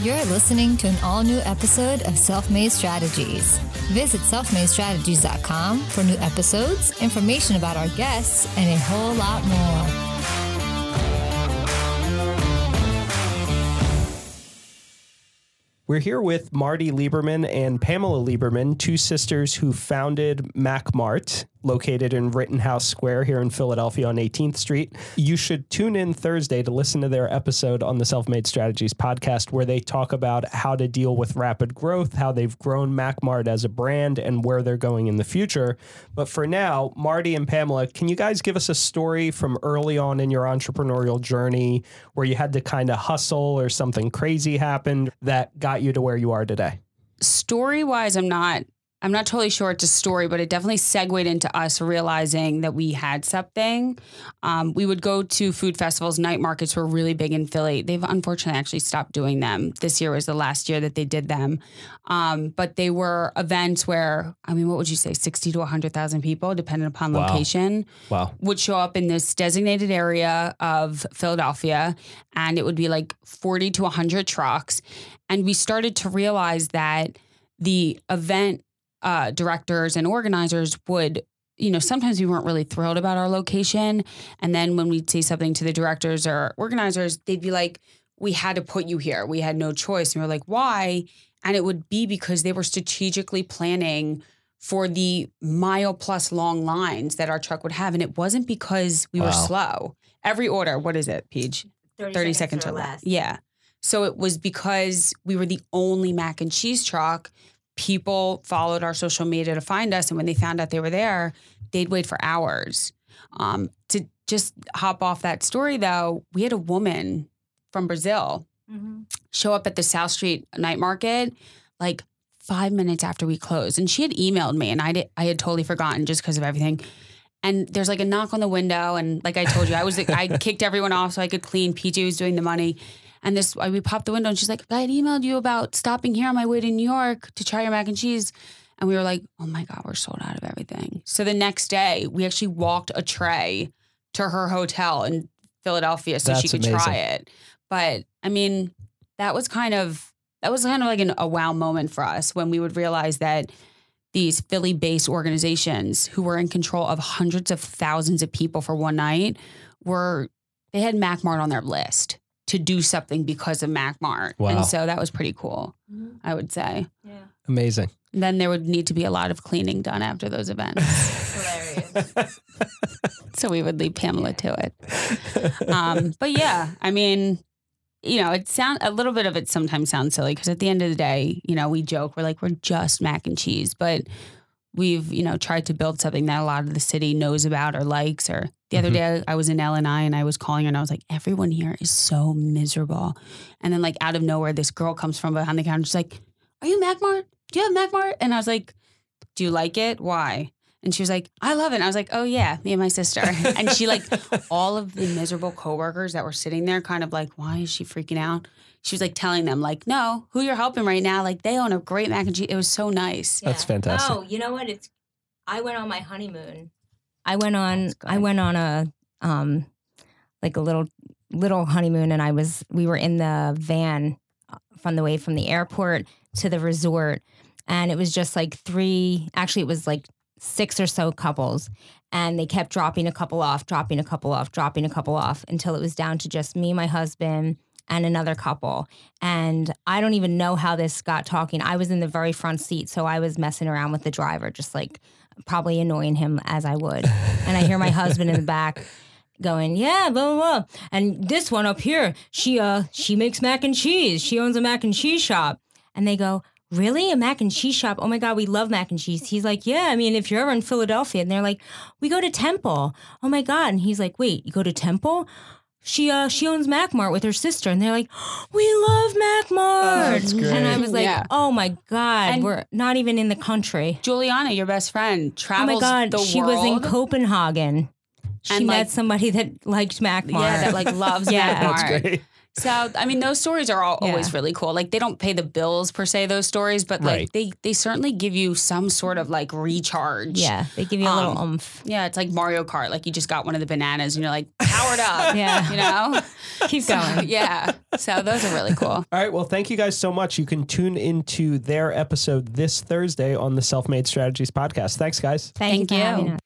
You're listening to an all new episode of Self Made Strategies. Visit selfmadestrategies.com for new episodes, information about our guests, and a whole lot more. We're here with Marti Lieberman and Pamela Lieberman, two sisters who founded Mac Mart, located in Rittenhouse Square here in Philadelphia on 18th Street. You should tune in Thursday to listen to their episode on the Self Made Strategies podcast, where they talk about how to deal with rapid growth, how they've grown MacMart as a brand, and where they're going in the future. But for now, Marti and Pamela, can you guys give us a story from early on in your entrepreneurial journey where you had to kind of hustle or something crazy happened that got you to where you are today? story wise, I'm not. I'm not totally sure it's a story, but it definitely segued into us realizing that we had something. Um, we would go to food festivals, night markets were really big in Philly. They've unfortunately actually stopped doing them. This year was the last year that they did them. Um, but they were events where, I mean, what would you say, 60 to 100,000 people, depending upon Wow. location Wow. would show up in this designated area of Philadelphia and it would be like 40 to 100 trucks and we started to realize that the event uh, directors and organizers would you know sometimes we weren't really thrilled about our location and then when we'd say something to the directors or organizers they'd be like we had to put you here we had no choice and we are like why and it would be because they were strategically planning for the mile plus long lines that our truck would have. And it wasn't because we were slow. Every order, what is it, Peach? 30, seconds, or less. Yeah. So it was because we were the only mac and cheese truck. People followed our social media to find us. And when they found out they were there, they'd wait for hours. Um, to just hop off that story, though, we had a woman from Brazil Mm-hmm. show up at the South Street night market like five minutes after we closed. And she had emailed me and I did I had totally forgotten just because of everything. And there's like a knock on the window. And like I told you, I was I kicked everyone off so I could clean. PJ was doing the money. And this we popped the window and she's like, I had emailed you about stopping here on my way to New York to try your mac and cheese. And we were like, oh my God, we're sold out of everything. So the next day we actually walked a tray to her hotel in Philadelphia so she could amazing. try it. But I mean, that was kind of that was kind of like an, a wow moment for us when we would realize that these Philly-based organizations who were in control of hundreds of thousands of people for one night were they had MacMart on their list to do something because of MacMart. Wow. And so that was pretty cool, Mm-hmm. I would say. Yeah. Amazing. Then there would need to be a lot of cleaning done after those events. Hilarious. so we would leave Pamela to it. Um, but yeah, I mean, you know, it sound a little bit of it sometimes sounds silly because at the end of the day, you know, we joke we're like we're just mac and cheese, but we've you know tried to build something that a lot of the city knows about or likes. Or the other Mhm. day, I was in L and I and I was calling her and I was like, everyone here is so miserable. And then like out of nowhere, this girl comes from behind the counter. She's like, "Are you Macmart? Do you have Macmart?" And I was like, "Do you like it? Why?" And she was like, I love it. And I was like, oh yeah, me and my sister. and she like all of the miserable coworkers that were sitting there kind of like, why is she freaking out? She was like telling them, like, no, who you're helping right now, like they own a great mac and cheese. It was so nice. That's fantastic. Oh, you know what? It's I went on my honeymoon. I went on I went on a um like a little little honeymoon and I was we were in the van uh, from the way from the airport to the resort and it was just like three actually it was like six or so couples and they kept dropping a couple off, dropping a couple off, dropping a couple off until it was down to just me, my husband, and another couple. And I don't even know how this got talking. I was in the very front seat, so I was messing around with the driver, just like probably annoying him as I would. And I hear my husband in the back going, "Yeah, blah blah." blah. And this one up here, she uh she makes mac and cheese. She owns a mac and cheese shop. And they go, Really? A mac and cheese shop? Oh my God, we love mac and cheese. He's like, Yeah, I mean, if you're ever in Philadelphia, and they're like, We go to Temple. Oh my God. And he's like, Wait, you go to Temple? She uh she owns Macmart with her sister, and they're like, We love Macmart. that's great. And I was like, Yeah. Oh my God, And- we're not even in the country. Juliana, your best friend, Oh travels my God, the she was in. Copenhagen. She And, met like- somebody that liked Macmart. yeah, that like loves Yeah. Macmart. That's great. So I mean, those stories are all Yeah. always really cool. Like they don't pay the bills per se, those stories, but like Right. they they certainly give you some sort of like recharge. Yeah, they give you a little Um, oomph. Yeah, it's like Mario Kart. Like you just got one of the bananas and you're like powered up. Yeah. You know? Keep So, going. yeah. So those are really cool. All right. Well, thank you guys so much. You can tune into their episode this Thursday on the Self Made Strategies podcast. Thanks, guys. Thank, Thank you